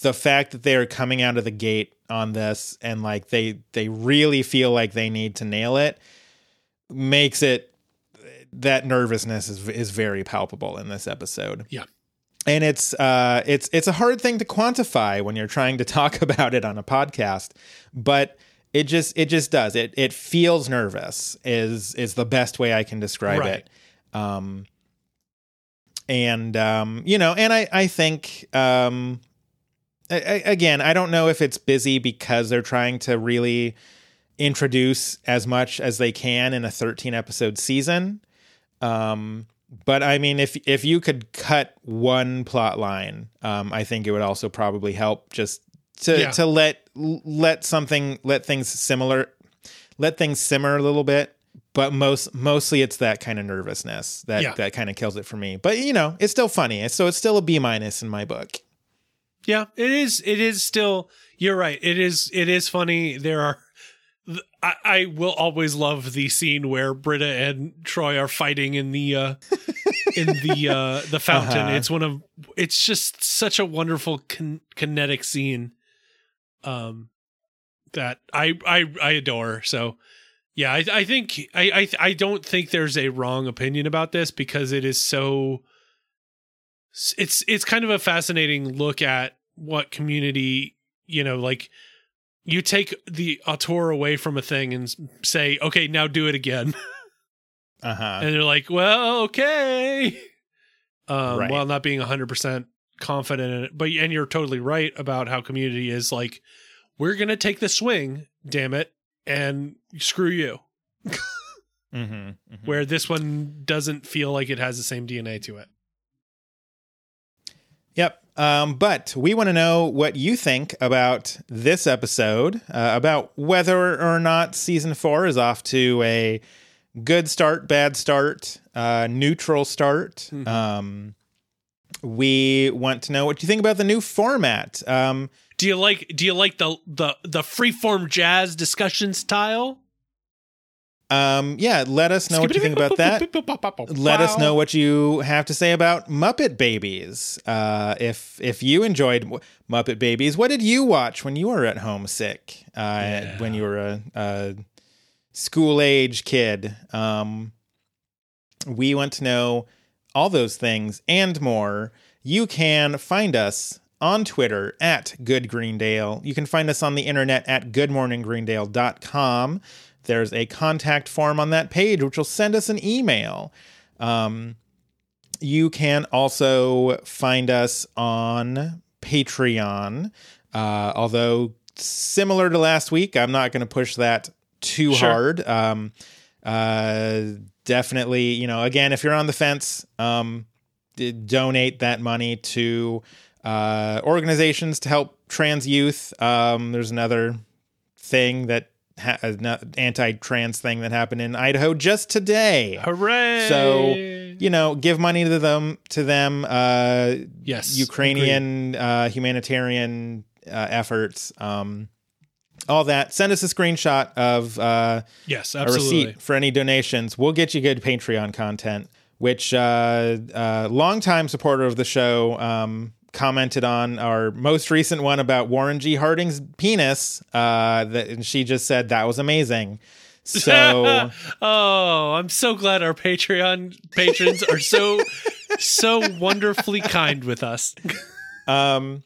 the fact that they're coming out of the gate on this and like they they really feel like they need to nail it makes it that nervousness is is very palpable in this episode Yeah. and it's uh it's it's a hard thing to quantify when you're trying to <laughs> talk about it on a podcast but it just it just does. It it feels nervous is is the best way i can describe Right. it um and um you know and i i think um a- a- again i don't know if it's busy because they're trying to really introduce as much as they can in a 13 episode season. Um but i mean if if you could cut one plot line um i think it would also probably help just to Yeah. to let let something let things similar let things simmer a little bit but most mostly it's that kind of nervousness that Yeah. that kind of kills it for me but you know it's still funny so it's still a b minus in my book Yeah, it is. It is still. You're right. It is. It is funny. There are. I, I will always love the scene where Britta and Troy are fighting in the uh, in the uh, the <laughs> fountain. Uh-huh. It's one of. It's just such a wonderful kin- kinetic scene. Um, that I I I adore. So, yeah, I I think I I I don't think there's a wrong opinion about this because it is so it's it's kind of a fascinating look at what community you know like you take the auteur away from a thing and say okay now do it again <laughs> uh-huh and they're like well okay um Right. while not being 100% confident in it but and you're totally right about how community is like we're gonna take the swing damn it and screw you <laughs> mm-hmm. where this one doesn't feel like it has the same dna to it Yep. Um, but we want to know what you think about this episode, uh, about whether or not season four is off to a good start, bad start, uh, neutral start. Um, we want to know what you think about the new format. Um, Do you like do you like the the the freeform jazz discussion style? um, yeah, let us know what you think about that. let us know what you have to say about Muppet Babies. Uh, if if you enjoyed Muppet Babies, what did you watch when you were at home sick? Uh, When you were a, a school age kid. Um, we want to know all those things and more. You can find us on Twitter at Good Greendale. You can find us on the internet at goodmorninggreendale.com. There's a contact form on that page which will send us an email. Um, you can also find us on Patreon. Uh, although similar to last week, I'm not going to push that too Sure. hard. Um, uh, definitely, you know, again, if you're on the fence, um, d- donate that money to uh, organizations to help trans youth. Um, there's another thing that ha- anti-trans thing that happened in Idaho just today. Hooray! So you know, give money to them to them. Uh, yes, Ukrainian uh, humanitarian uh, efforts. Um, all that. Send us a screenshot of uh, Yes, a receipt for any donations. We'll get you good Patreon content. Which uh, uh, longtime supporter of the show um, commented on our most recent one about Warren G. Harding's penis. Uh, that and she just said that was amazing. So <laughs> oh, I'm so glad our Patreon patrons are so so wonderfully kind with us. <laughs> um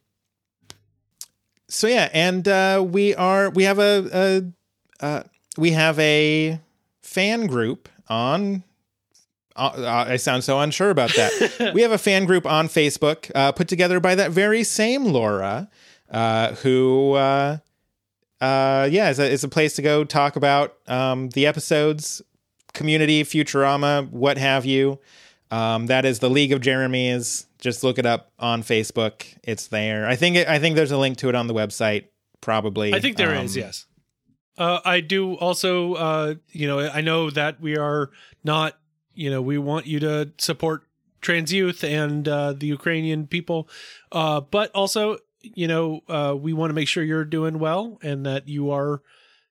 so yeah and uh we are we have a, a uh we have a fan group on uh, I sound so unsure about that. <laughs> we have a fan group on Facebook, uh, put together by that very same Laura, uh, who, uh, uh, yeah, is a, is a place to go talk about um, the episodes, community, Futurama, what have you. Um, that is the League of Jeremy's. Just look it up on Facebook. It's there. I think it, I think there's a link to it on the website. Probably. I think there is. Um, yes. Uh, I do also, uh, you know, I know that we are not, you know, we want you to support trans youth and uh, the Ukrainian people, uh, but also, you know, uh, we want to make sure you're doing well and that you are,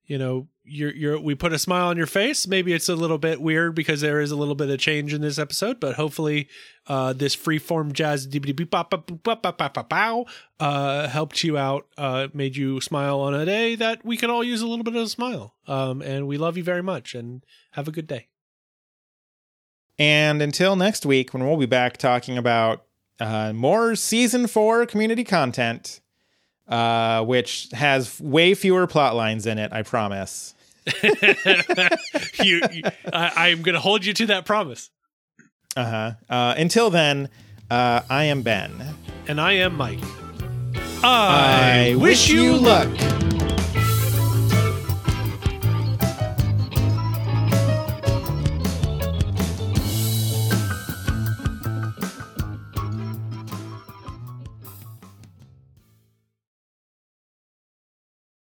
you know, you're you're. We put a smile on your face. Maybe it's a little bit weird because there is a little bit of change in this episode, but hopefully, uh, this freeform jazz uh, helped you out, uh, made you smile on a day that we could all use a little bit of a smile. Um, and we love you very much and have a good day. And until next week, when we'll be back talking about uh, more season four community content, uh, which has way fewer plot lines in it, I promise. you, you I, I'm going to hold you to that promise. Uh-huh. Uh Until then, uh, I am Ben. And I am Mike. I wish you luck.